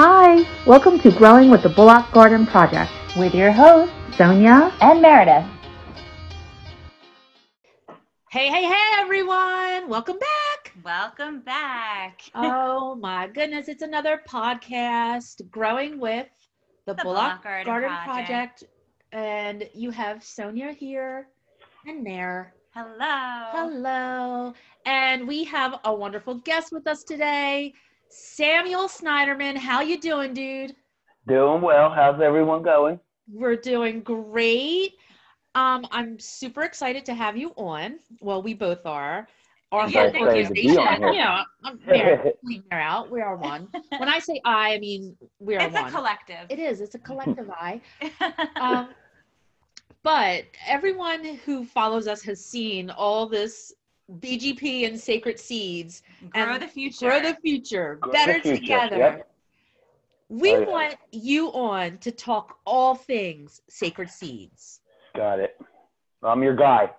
Hi, welcome to Growing with the Bullock Garden Project with your hosts, Sonya and Meredith. Hey, hey, hey, everyone. Welcome back. Welcome back. oh, my goodness. It's another podcast, Growing with the, The Bullock, Bullock Garden Garden, Project. Project. And you have Sonya here and Mer. Hello. Hello. And we have a wonderful guest with us today, Samuel Snyderman. How you doing, dude? Doing well. How's everyone going? We're doing great. Um, I'm super excited to have you on. Well, we both are. Our Yeah, thank you. Excited to be on here. Yeah, I'm married. Leave out. We are one. When I say I, I mean we are one. it's a collective. It is. It's a collective I. Um, but everyone who follows us has seen all this BGP and sacred seeds. Grow and the future. Grow the future. Grow the better future, together. yep. We Oh, yeah. want you on to talk all things sacred seeds. Got it. I'm your guy.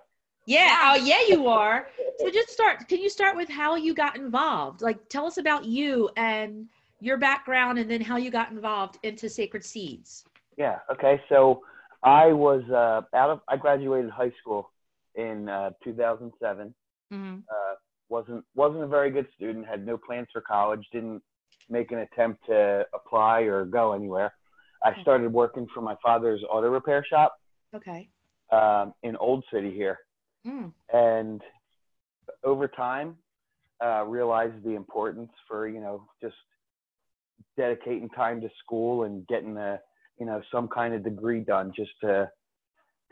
Yeah. Oh, yeah, you are. So just start. Can you start with how you got involved? Like, tell us about you and your background, and then how you got involved into Sacred Seeds. Yeah. Okay. So I was uh, out of. I graduated high school in uh, 2007. Mm-hmm. Uh, wasn't wasn't a very good student. Had no plans for college. Didn't make an attempt to apply or go anywhere. I started working for my father's auto repair shop Okay. um, in Old City here. Mm. and over time uh, realized the importance for you know just dedicating time to school and getting a you know some kind of degree done just to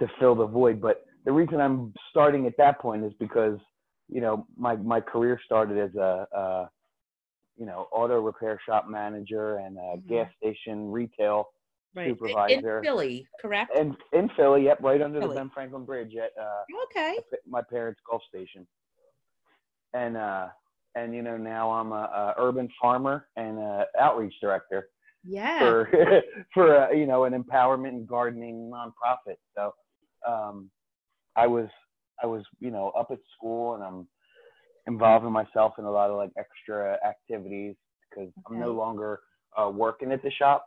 to fill the void but the reason i'm starting at that point is because you know my my career started as a, a you know auto repair shop manager and a Mhm. gas station retail Right. Supervisor. In Philly, correct? and in philly yep right under Philly. the ben franklin bridge at uh okay. my parents' golf station. And uh, and you know now I'm a, a urban farmer and a outreach director Yeah. for for a, you know an empowerment and gardening nonprofit. So um, I was I was you know up at school and I'm involving myself in a lot of like extra activities because I'm no longer uh, working at the shop.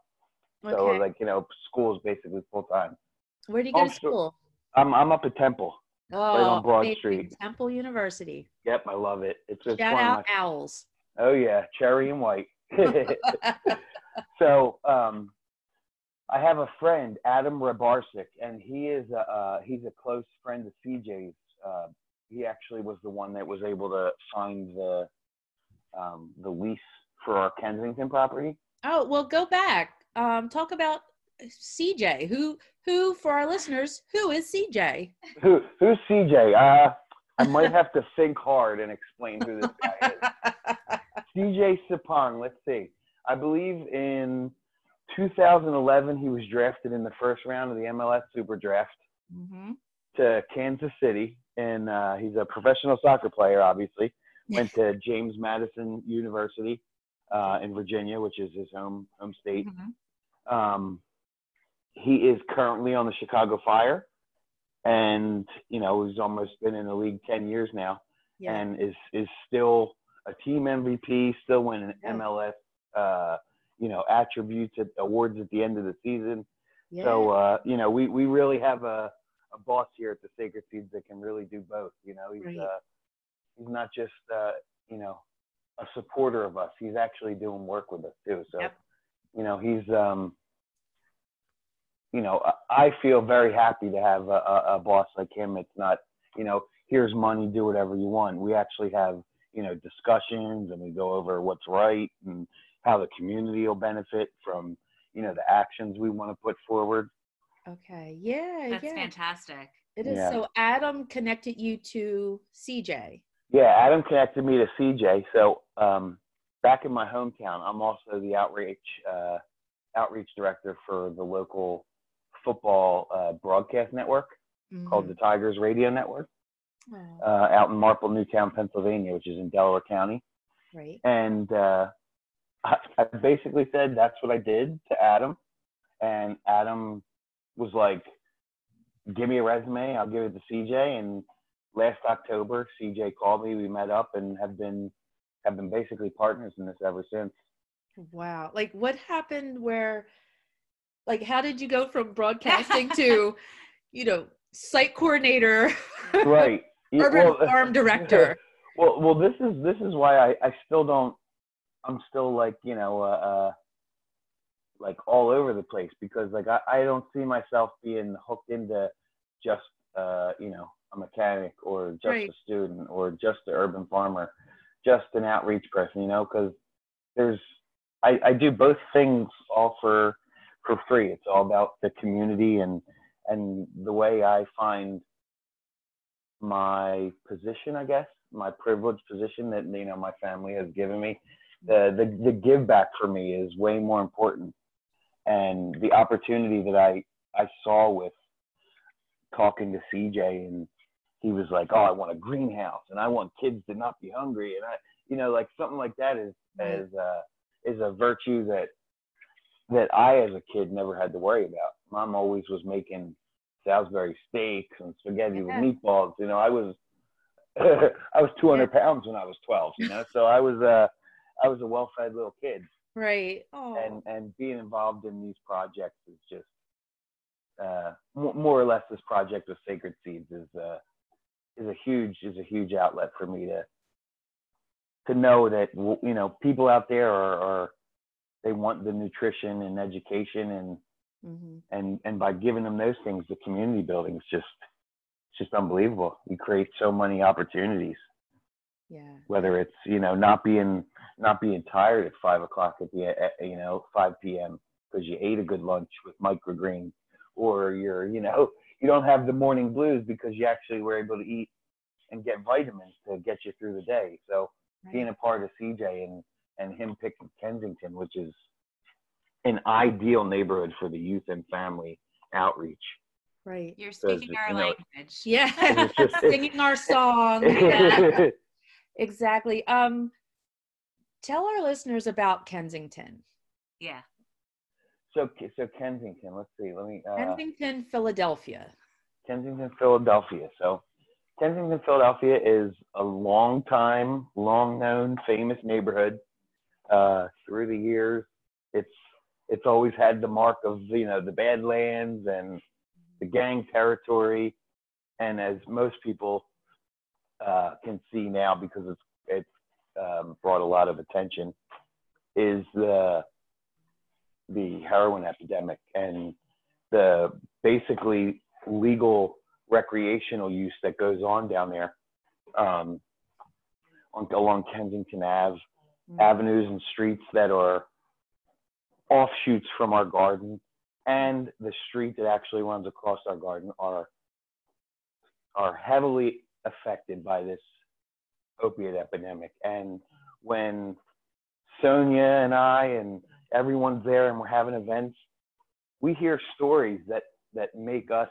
So okay. like you know school is basically full time. Where do you go to I'm school? I'm I'm up at Temple. Oh, on Broad amazing. Street. Temple University. Yep, I love it. It's, it's Shout out my Owls. Oh yeah, cherry and white. so um, I have a friend, Adam Rabarsic, and he is a, uh, he's a close friend of CJ's. Uh, he actually was the one that was able to find the um, the lease for our Kensington property. Oh, well, go back. Um, talk about CJ. Who, who for our listeners, who is CJ? Who who's CJ? Uh, I might have to think hard and explain who this guy is. CJ Sapong. Let's see. I believe in 2011 he was drafted in the first round of the MLS Super Draft hmm to Kansas City, and uh, he's a professional soccer player. Obviously, went to James Madison University uh, in Virginia, which is his home home state. Mhm. Um, he is currently on the Chicago Fire, and you know he's almost been in the league 10 years now Yeah. and is is still a team MVP, still winning. MLS, uh, you know, attributes at awards at the end of the season. yeah. So uh, you know, we we really have a a boss here at the Sacred Seeds that can really do both. You know, he's Right. uh, he's not just uh, you know a supporter of us; he's actually doing work with us too. So Yep. you know, he's um, you know, I feel very happy to have a, a, a boss like him. It's not you know, here's money, do whatever you want. We actually have you know discussions and we go over what's right and how the community will benefit from you know the actions we want to put forward. okay. Yeah. That's yeah. fantastic. It is. Yeah. So Adam connected you to CJ. Yeah, Adam connected me to CJ. So um, back in my hometown, I'm also the outreach uh, outreach director for the local football uh, broadcast network called the Tigers Radio Network Mhm. uh, out in Marple, Newtown, Pennsylvania, which is in Delaware County. right. And uh, I, I basically said that's what I did to Adam, and Adam was like, "Give me a resume, I'll give it to CJ." And last October, CJ called me. We met up and have been have been basically partners in this ever since. Wow. Like what happened where like how did you go from broadcasting to, you know, site coordinator, Right. Urban well, farm director? Well, well, this is this is why I I still don't. I'm still like you know uh, uh like all over the place because like I I don't see myself being hooked into just uh you know a mechanic or just Right. a student or just an urban farmer, just an outreach person. You know, because there's I I do both things all for for free. It's all about the community and and the way I find my position, I guess, my privileged position that you know my family has given me. The the the give back for me is way more important, and the opportunity that I I saw with talking to CJ and he was like, oh, I want a greenhouse and I want kids to not be hungry and I you know like something like that is is uh is a virtue that that I as a kid never had to worry about. Mom always was making Salisbury steaks and spaghetti Yeah. with meatballs. You know, I was I was 200 pounds when I was 12. You know, so I was uh I was a well-fed little kid, Right. Oh. and and being involved in these projects is just uh more or less this project with Sacred Seeds is uh is a huge is a huge outlet for me to to know that you know people out there are, are they want the nutrition and education and Mhm. and and by giving them those things, the community building is just it's just unbelievable. We create so many opportunities, Yeah. whether it's you know not being not being tired at five o'clock at the at, you know five p.m. because you ate a good lunch with microgreens, or you're you know you don't have the morning blues because you actually were able to eat and get vitamins to get you through the day. So being a part of CJ and and him picking Kensington, which is an ideal neighborhood for the youth and family outreach. Right. You're speaking our you know, language. Yeah. Just- Singing our song. Yeah. exactly. Um tell our listeners about Kensington. Yeah. so so Kensington, let's see, let me uh, Kensington, Philadelphia. Kensington, Philadelphia. So Kensington, Philadelphia is a long time, long known, famous neighborhood. Uh, through the years, it's it's always had the mark of you know the Badlands and the gang territory, and as most people uh, can see now because it's it's um, brought a lot of attention, is the the heroin epidemic and the basically legal recreational use that goes on down there um, on, along Kensington Ave, avenues and streets that are offshoots from our garden, and the street that actually runs across our garden are are heavily affected by this opiate epidemic. And when Sonya and I and everyone's there and we're having events, we hear stories that that make us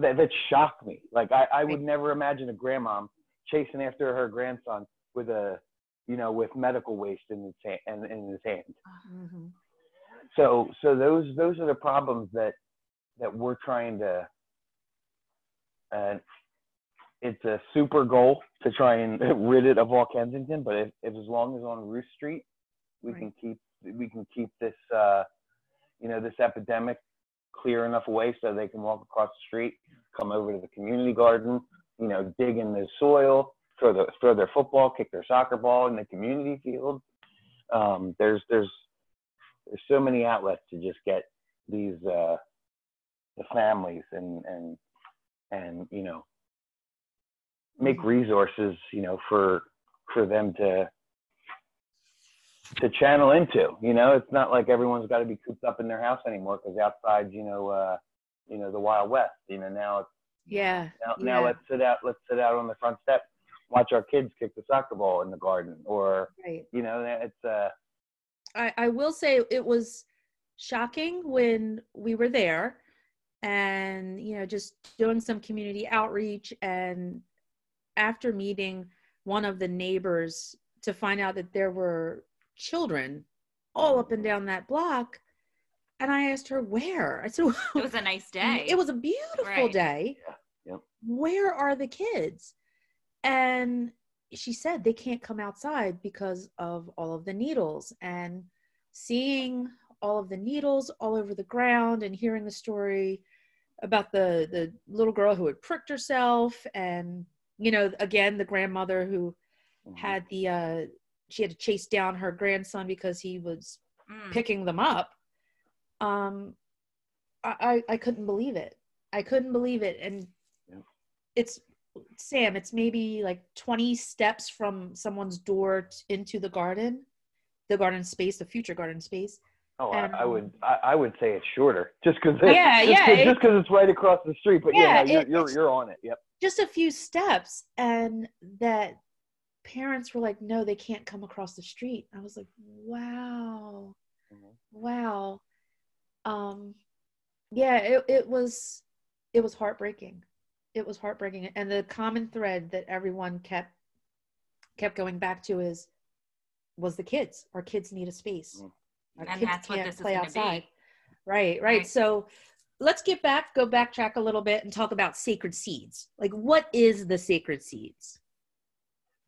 that, that shock me. Like I, I would never imagine a grandmom chasing after her grandson with a you know with medical waste in his hand in, in his hand. Mhm. So so those those are the problems that that we're trying to and it's a super goal to try and rid it of all Kensington, but if, if as long as on Ruth Street we Right. can keep we can keep this uh you know this epidemic clear enough away so they can walk across the street, come over to the community garden, you know, dig in the soil, throw the throw their football, kick their soccer ball in the community field. Um, there's there's there's so many outlets to just get these uh, the families and and and you know make resources you know for for them to to channel into you know it's not like everyone's got to be cooped up in their house anymore because outside you know uh you know the wild west you know now it's Yeah. now, now Yeah. let's sit out let's sit out on the front step watch our kids kick the soccer ball in the garden or Right. you know it's uh I, I will say it was shocking when we were there and you know just doing some community outreach and after meeting one of the neighbors to find out that there were children all up and down that block and i asked her where i said It was a nice mm, day. it was a beautiful Right. day Yeah, yep. where are the kids and she said they can't come outside because of all of the needles and seeing all of the needles all over the ground and hearing the story about the the little girl who had pricked herself and you know again the grandmother who Mhm. had the uh she had to chase down her grandson because he was Mm. picking them up um I, I i couldn't believe it i couldn't believe it and Yeah. it's sam it's maybe like 20 steps from someone's door t- into the garden the garden space the future garden space Oh, I, I Um, would I, I would say it's shorter, just because Yeah, just yeah, just because it's right across the street. But yeah, Yeah, no, you're, you're you're on it. Yep. just a few steps and that parents were like no they can't come across the street i was like wow Mhm. wow um yeah it, it was it was heartbreaking it was heartbreaking and the common thread that everyone kept kept going back to is was the kids our kids need a space Mm. Our And kids that's what can't this is play gonna outside be. right right Right. so let's get back go backtrack a little bit and talk about sacred seeds like what is the sacred seeds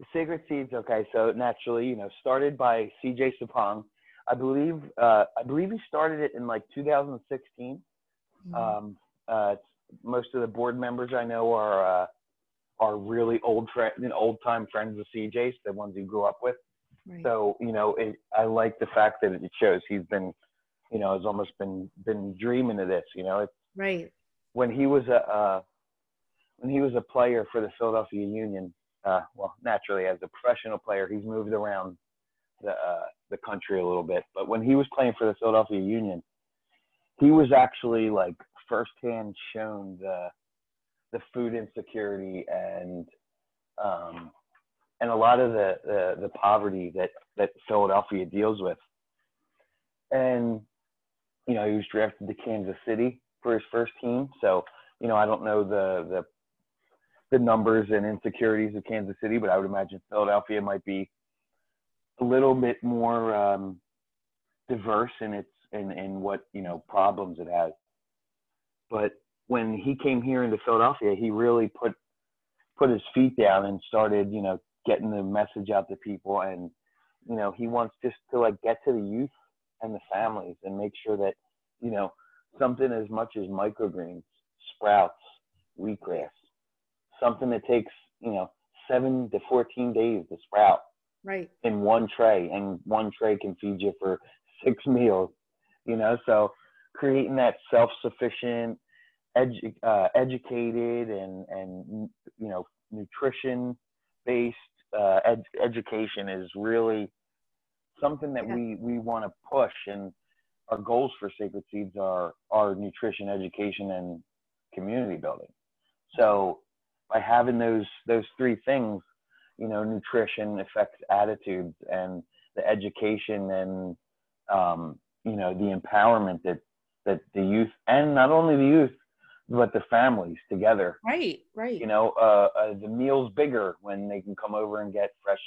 The Sacred Seeds. Okay, so naturally, you know, started by C.J. Sapong. I believe uh, I believe he started it in like 2016. Um, uh, most of the board members I know are uh, are really old friend, you know, old time friends of CJ's, the ones he grew up with. Right. So you know, it, I like the fact that it shows he's been, you know, has almost been been dreaming of this. You know, it's right when he was a uh, when he was a player for the Philadelphia Union. Uh, well, naturally, as a professional player, he's moved around the uh, the country a little bit. But when he was playing for the Philadelphia Union, he was actually like firsthand shown the the food insecurity and um, and a lot of the, the the poverty that that Philadelphia deals with. And you know, he was drafted to Kansas City for his first team. So, you know, I don't know the the the numbers and insecurities of Kansas City, but I would imagine Philadelphia might be a little bit more um, diverse in its in, in what you know problems it has. But when he came here into Philadelphia, he really put put his feet down and started, you know, getting the message out to people. And you know, he wants just to like get to the youth and the families and make sure that you know something as much as microgreens, sprouts, wheatgrass, something that takes you know seven to fourteen days to sprout right in one tray, and one tray can feed you for six meals. You know, so creating that self-sufficient, edu- uh, educated, and and you know nutrition-based uh, ed- education is really something that Yeah. we we want to push. And our goals for Sacred Seeds are are nutrition, education, and community building. So by having those those three things, you know, nutrition affects attitudes and the education and um, you know the empowerment that that the youth and not only the youth but the families together. right right You know, uh, uh, the meal's bigger when they can come over and get fresh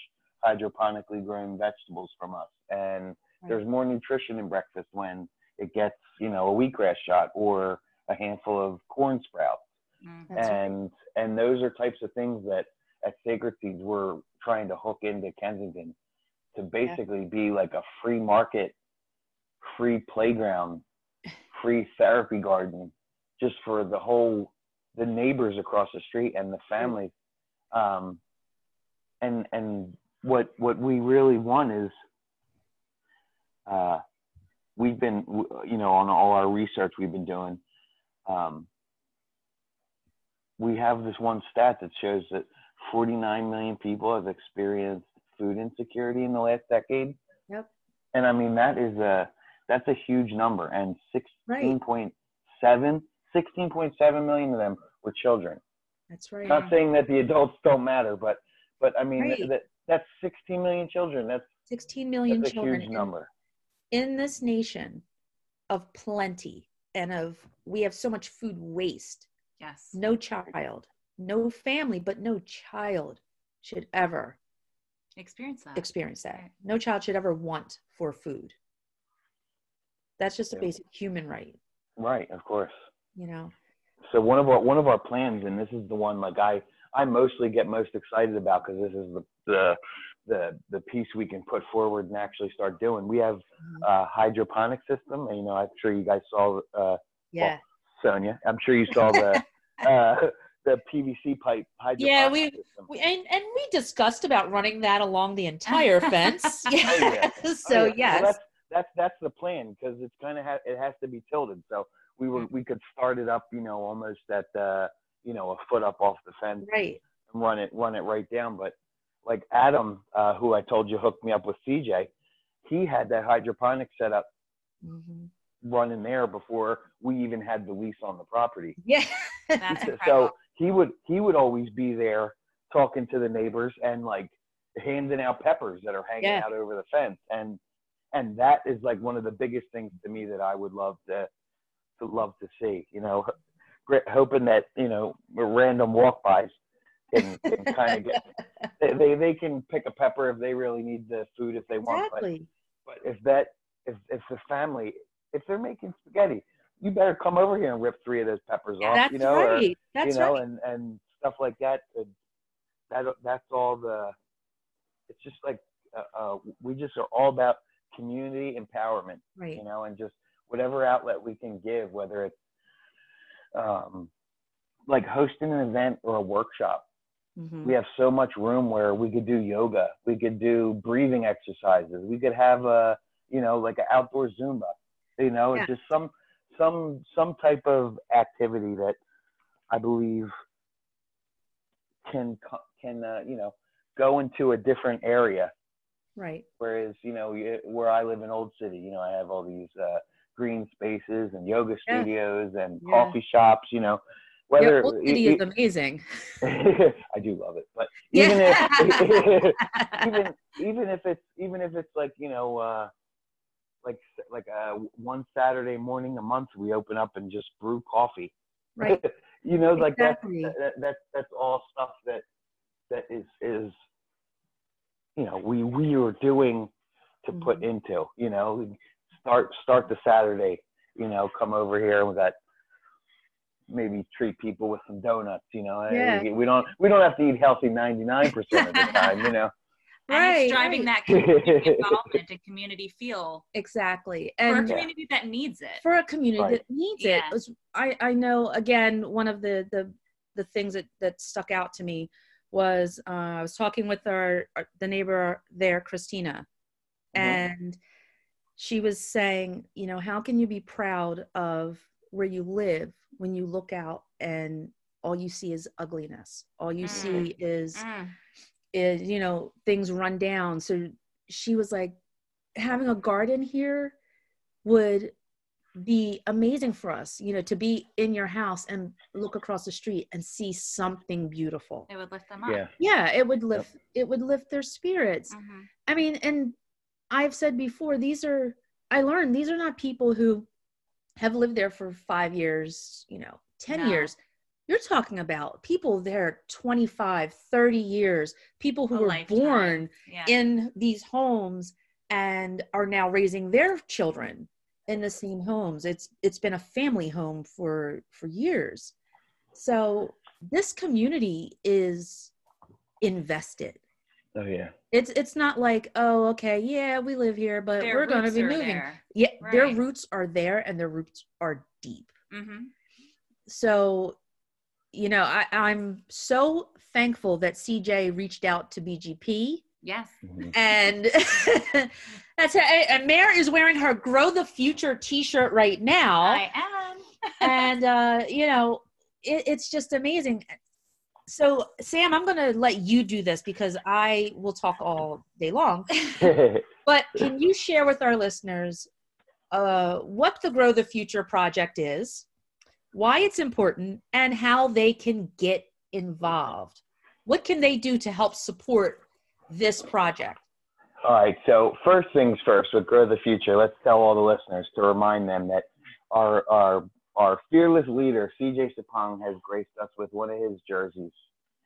hydroponically grown vegetables from us, and Right. there's more nutrition in breakfast when it gets you know a wheatgrass shot or a handful of corn sprouts Mm. That's right. and and those are types of things that at Sacred Seeds we're trying to hook into Kensington to basically be like a free market, free playground, free therapy garden, just for the whole the neighbors across the street and the families. Um, and and what what we really want is uh, we've been you know on all our research we've been doing um, we have this one stat that shows that 49 million people have experienced food insecurity in the last decade. Yep. And I mean that is a that's a huge number and right 16.7 16.7 million of them were children. that's right Not saying that the adults don't matter, but but I mean Right. that that's 16 million children. That's 16 million that's a children huge in- number. in this nation of plenty and of we have so much food waste Yes. no child no family but no child should ever Experience that. experience that Right. no child should ever want for food that's just a Yeah. basic human right Right, of course. You know so one of our one of our plans and this is the one like i I mostly get most excited about because this is the, the the the piece we can put forward and actually start doing. We have Mhm. a hydroponic system, and you know, I'm sure you guys saw uh, Yeah. Sonya. I'm sure you saw the uh, the PVC pipe hydroponic Yeah, we- We, and, and we discussed about running that along the entire fence. yeah. So Oh, yeah. Well, yes. that's that's that's the plan because it's kind of ha- it has to be tilted. So we were we could start it up, you know, almost at uh, you know a foot up off the fence right. and run it run it right down. But like Adam, uh, who I told you hooked me up with CJ, he had that hydroponic set up Mhm. running there before we even had the lease on the property. Yeah. That's so incredible. he would he would always be there talking to the neighbors and like handing out peppers that are hanging Yeah. out over the fence and and that is like one of the biggest things to me that I would love to to love to see you know hoping that you know random walk-bys can, can kind of get they, they they can pick a pepper if they really need the food if they want but exactly. but if that if if the family if they're making spaghetti you better come over here and rip three of those peppers off That's you know or- right. That's you know, right. and and stuff like that. That that's all the. It's just like uh, uh, we just are all about community empowerment, right. you know, and just whatever outlet we can give, whether it's um, like hosting an event or a workshop. Mhm. We have so much room where we could do yoga, we could do breathing exercises, we could have a you know like an outdoor Zumba, you know, Yeah. it's just some some some type of activity that I believe can can uh, you know go into a different area. Right. Whereas you know where I live in Old City, you know I have all these uh, green spaces and yoga Yeah. studios and Yeah. coffee shops. You know, Yeah, whether e- City is amazing. I do love it, but Yeah. even if even even if it's even if it's like you know uh like like uh one Saturday morning a month we open up and just brew coffee. right. you know, like Exactly. that, that that that's all stuff that that is is you know we we are doing to put Mhm. into you know start start the Saturday you know come over here with that maybe treat people with some donuts you know Yeah. we, we don't we don't have to eat healthy 99% of the time you know and Right, it's driving right. that community involvement and community feel Exactly. for a And community that needs it. for a community Right. that needs Yeah. it. it was- I, I know again one of the the the things that that stuck out to me was uh, I was talking with our, our the neighbor there, Christina, Mhm. and she was saying, you know, how can you be proud of where you live when you look out and all you see is ugliness, all you see is Mm. is you know things run down. So she was like having a garden here would be amazing for us you know to be in your house and look across the street and see something beautiful. It would lift them up. yeah. Yeah it would lift it would lift their spirits. Mhm. i mean and i've said before these are i learned these are not people who have lived there for five years you know 10 No. years you're talking about people there 25 30 years people who A were lifetime. born Yeah. in these homes and are now raising their children in the same homes it's it's been a family home for for years so this community is invested oh yeah it's it's not like oh okay yeah we live here but Their we're going to be moving there. yeah their roots are there and their roots are deep Mhm. so you know I, i'm so thankful that cj reached out to bgp Yes. Mhm. and that's and Mer is wearing her "Grow the Future" T-shirt right now, I am. and uh, you know it, it's just amazing. So, Sam, I'm going to let you do this because I will talk all day long. But can you share with our listeners uh, what the Grow the Future project is, why it's important, and how they can get involved? What can they do to help support this project? All right. So first things first, with Grow the Future, let's tell all the listeners to remind them that our our our fearless leader, CJ Sapong, has graced us with one of his jerseys.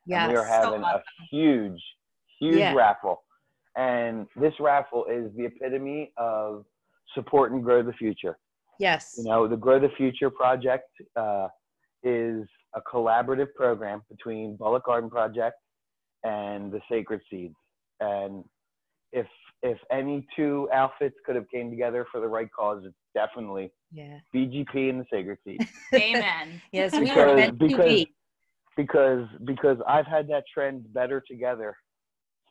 And we are having a awesome. huge, huge Yeah. raffle. And this raffle is the epitome of support and grow the future. Yes. You know, the Grow the Future project uh, is a collaborative program between Bullock Garden Project and the Sacred Seeds. And if if any two outfits could have came together for the right cause, it's definitely Yeah. BGP and the Sacred Seeds. Amen. Yes, we Because- were meant to because- be. because because I've had that trend better together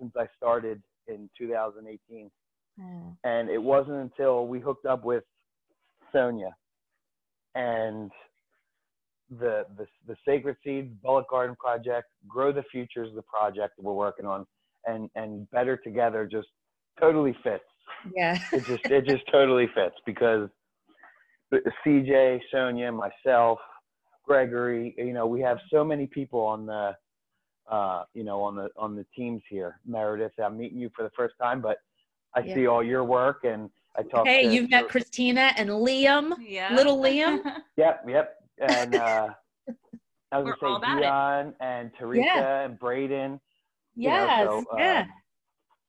since I started in 2018, Oh, and it wasn't until we hooked up with Sonya and the the the Sacred Seeds Bullock Garden Project, Grow the Future is the project that we're working on, and and better together just totally fits. Yeah. It just it just totally fits because CJ, Sonya, myself, Gregory, you know, we have so many people on the uh, you know, on the on the teams here. Meredith, I'm meeting you for the first time, but I Yeah. see all your work and I talk Hey, to you've met Christina and Liam. Yeah. Little Liam? Yep, yep. And uh I was We're gonna say about it. Dion and Teresa Yeah. and Braden. you know, Yes. so, yeah. um,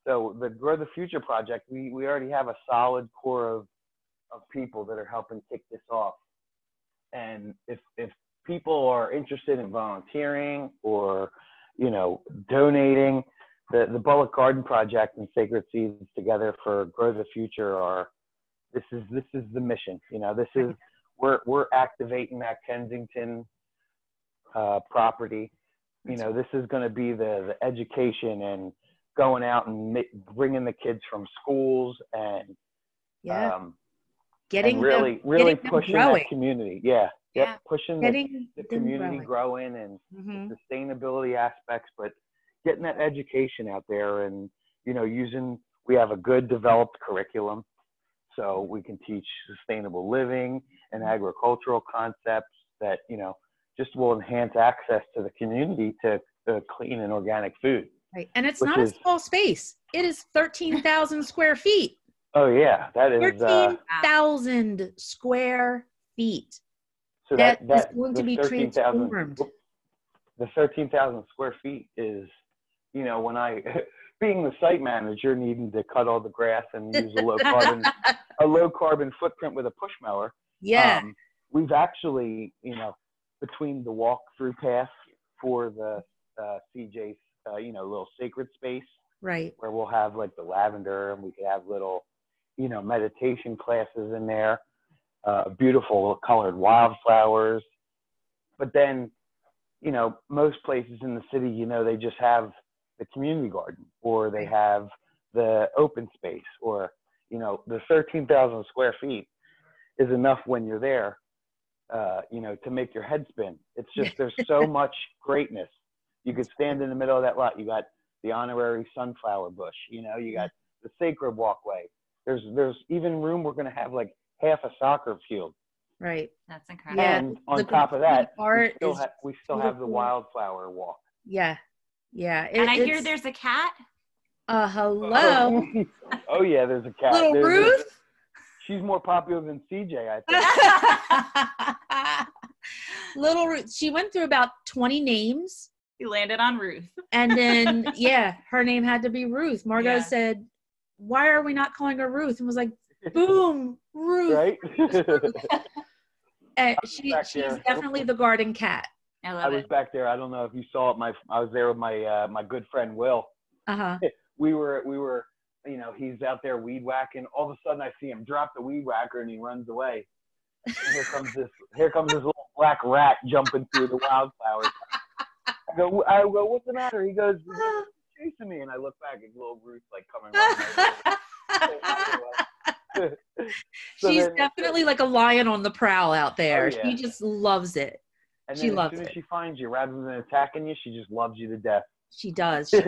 so the Grow the Future project, we, we already have a solid core of, of people that are helping kick this off. And if, if people are interested in volunteering or, you know, donating, the, the Bullock Garden Project and Sacred Seeds together for Grow the Future are, this is, this is the mission, you know, this is, we're, we're activating that Kensington uh, property you know this is going to be the, the education and going out and mi- bringing the kids from schools and yeah. um, getting and really them, really getting pushing that community yeah yep Yeah. pushing the, Getting the them community growing. growing and Mhm. sustainability aspects but getting that education out there and you know using we have a good developed curriculum so we can teach sustainable living and agricultural concepts that you know just will enhance access to the community to uh, clean and organic food Right. And it's not is- a small space. It is 13,000 square feet. oh yeah that is uh, 13,000 square feet. so that that, is going to be 13,000 transformed. the 13,000 square feet is you know when i being the site manager needing to cut all the grass and use a low carbon a low carbon footprint with a push mower Yeah. um, we've actually you know between the walk through path for the uh, cj's uh, you know a little sacred space right. where we'll have like the lavender and we could have little you know meditation classes in there uh, beautiful colored wildflowers. But then you know most places in the city you know they just have the community garden or they have the open space or you know the 13,000 square feet is enough when you're there uh, you know to make your head spin. It's just there's so much greatness you could stand in the middle of that lot you got the honorary sunflower bush you know you got the sacred walkway there's there's even room we're going to have like half a soccer field Right. That's incredible. Yeah, and on the top of that art we still, ha- we still have the wildflower walk Yeah. Yeah. It- and I hear there's a cat. Uh, hello. oh yeah there's a cat Little There's- there's- Ruth? she's more popular than cj i think Little Ruth. She went through about 20 names. You landed on Ruth. And then, yeah, her name had to be Ruth. Margot Yeah. said, Why are we not calling her Ruth? And was like, Boom, Ruth. right And she, she's there. definitely the garden cat. I i was it. back there i don't know if you saw it my i was there with my uh, my good friend will Uh huh. we were we were you know he's out there weed whacking all of a sudden i see him drop the weed whacker and he runs away and here comes this here comes this little black rat jumping through the wildflowers i go i go what's the matter he goes "He's chasing me and i look back and little ruth like coming right. So She's then- definitely like a lion on the prowl out oh, there. Oh, yeah. She just loves it. and she then loves as soon it. as she finds you rather than attacking you she just loves you to death She does. She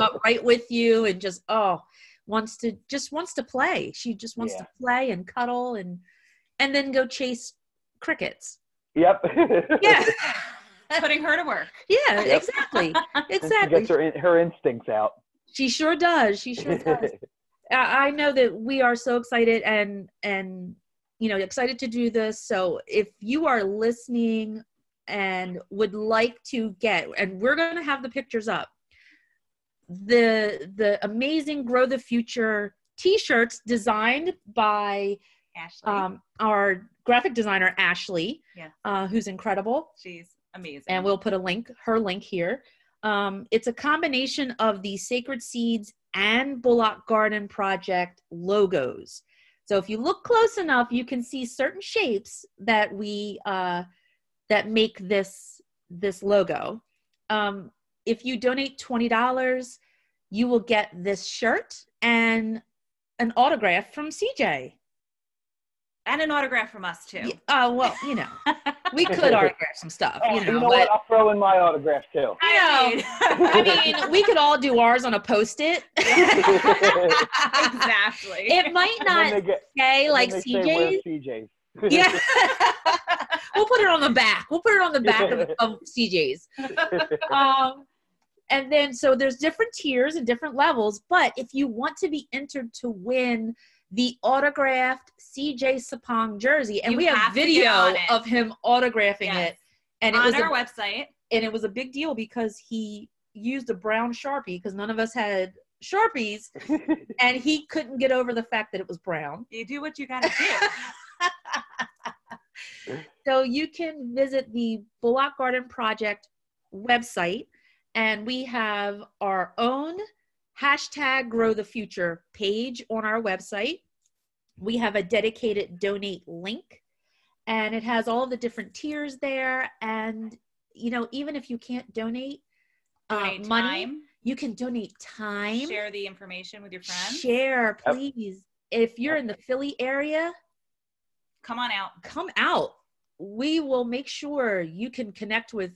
up right with you and just oh wants to just wants to play. She just wants Yeah. to play and cuddle and and then go chase crickets. yep Yeah. Putting her to work. yeah, Yep. exactly. And she Exactly. gets her her instincts out She sure does. She sure does. I I know that we are so excited and and you know excited to do this. So if you are listening and would like to get and we're going to have the pictures up the the amazing grow the future t-shirts designed by Ashley. um, our graphic designer ashley Yeah. uh, who's incredible She's Amazing. and we'll put a link, her link here. Um, it's a combination of the Sacred Seeds and Bullock Garden Project logos. So if you look close enough, you can see certain shapes that we uh, that make this this logo. Um, if you donate twenty dollars, you will get this shirt and an autograph from CJ. And an autograph from us too. Yeah, Uh, well, you know, we could autograph some stuff, Oh, you know, but what? I'll throw in my autograph too. I mean- I mean, we could all do ours on a post-it. exactly. it might not they get, say like then they CJ's. CJ's. Yeah. we'll put it on the back. We'll put it on the back of, of CJ's. Um, and then so there's different tiers and different levels, but if you want to be entered to win the autographed CJ Sapong jersey, and You we have, have video of him autographing Yes. it, and it on was our a, website. and it was a big deal because he used a brown sharpie because none of us had sharpies, and he couldn't get over the fact that it was brown. You do what you gotta do. So you can visit the Bullock Garden Project website, and we have our own hashtag Grow the Future page on our website. We have a dedicated donate link, and it has all the different tiers there. And you know, even if you can't donate, uh, money, time. you can donate time. Share the information with your friends. Share, Yep. please. If you're in the Philly area, Come on out. come out. We will make sure you can connect with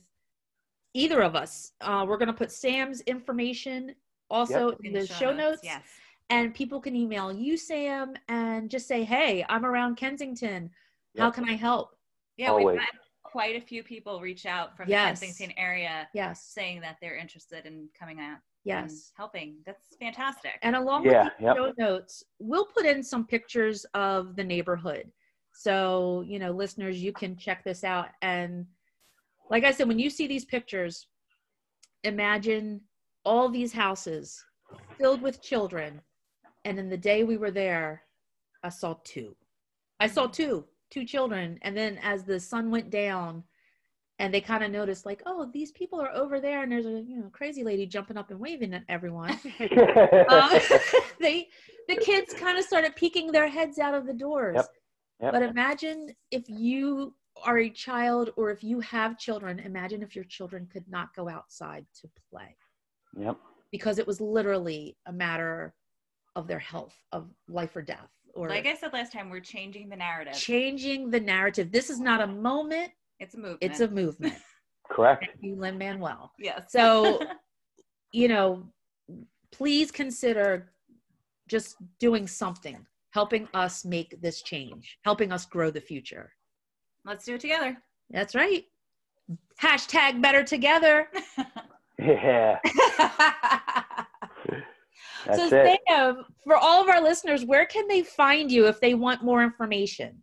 either of us. Uh, we're going to put Sam's information also in the show notes, Yes. and people can email you, Sam, and just say, "Hey, I'm around Kensington. How can I help?" Yeah, we've had quite a few people reach out from Yes. the Kensington area Yes, saying that they're interested in coming out and yes. helping. That's fantastic. And along Yeah, with the yep. show notes, we'll put in some pictures of the neighborhood. So, you know, listeners, you can check this out. And like I said, when you see these pictures, imagine all these houses filled with children. And in the day we were there, I saw two. I saw two, two children. And then as the sun went down, and they kind of noticed, like, oh, these people are over there, and there's a you know crazy lady jumping up and waving at everyone um, they the kids kind of started peeking their heads out of the doors Yep. Yep. but imagine if you are a child or if you have children imagine if your children could not go outside to play yep. because it was literally a matter of their health of life or death or like I said last time, we're changing the narrative. changing the narrative this is not a moment it's a movement. it's a movement Correct. Thank you Lin-Manuel yes. So, you know, please consider just doing something, helping us make this change, helping us grow the future. let's do it together. That's right. Hashtag better together. Yeah. That's so, it. Sam, for all of our listeners, where can they find you if they want more information?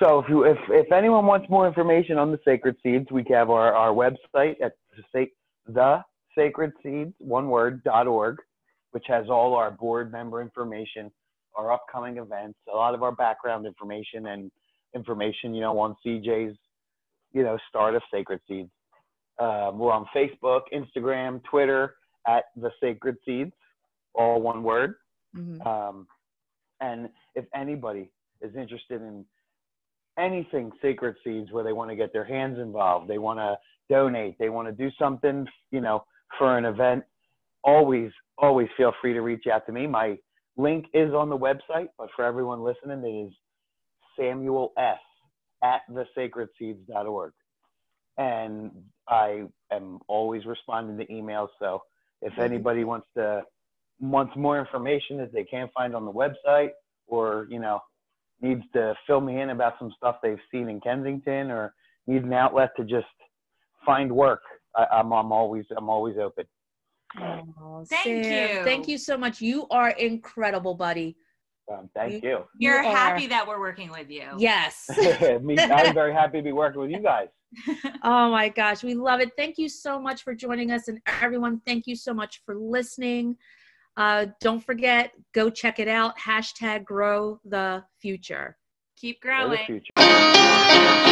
So if you if if anyone wants more information on the sacred seeds, we have our, our website at the, the sacred seeds one word dot org, which has all our board member information, our upcoming events, a lot of our background information and information, you know, on CJ's, you know, start of Sacred Seeds. Um, we're on Facebook, Instagram, Twitter at the Sacred Seeds, all one word. Mhm. Um, and if anybody is interested in anything Sacred Seeds where they want to get their hands involved, they want to donate, they want to do something, you know, for an event, always, always feel free to reach out to me. My link is on the website, but for everyone listening, it is Samuel S. at thesacredseeds.org. And I am always responding to emails. So if anybody wants to wants more information that they can't find on the website or, you know, needs to fill me in about some stuff they've seen in Kensington or need an outlet to just find work, I, I'm, I'm always I'm always open. Oh, Thank Sam, you. Thank you so much. You are incredible, buddy. Um, thank you. You're You are- happy that we're working with you. Yes. Me, I'm very happy to be working with you guys. Oh my gosh, we love it. Thank you so much for joining us. And everyone, thank you so much for listening. Uh, don't forget, go check it out. Hashtag grow the future. Keep For the growing. future.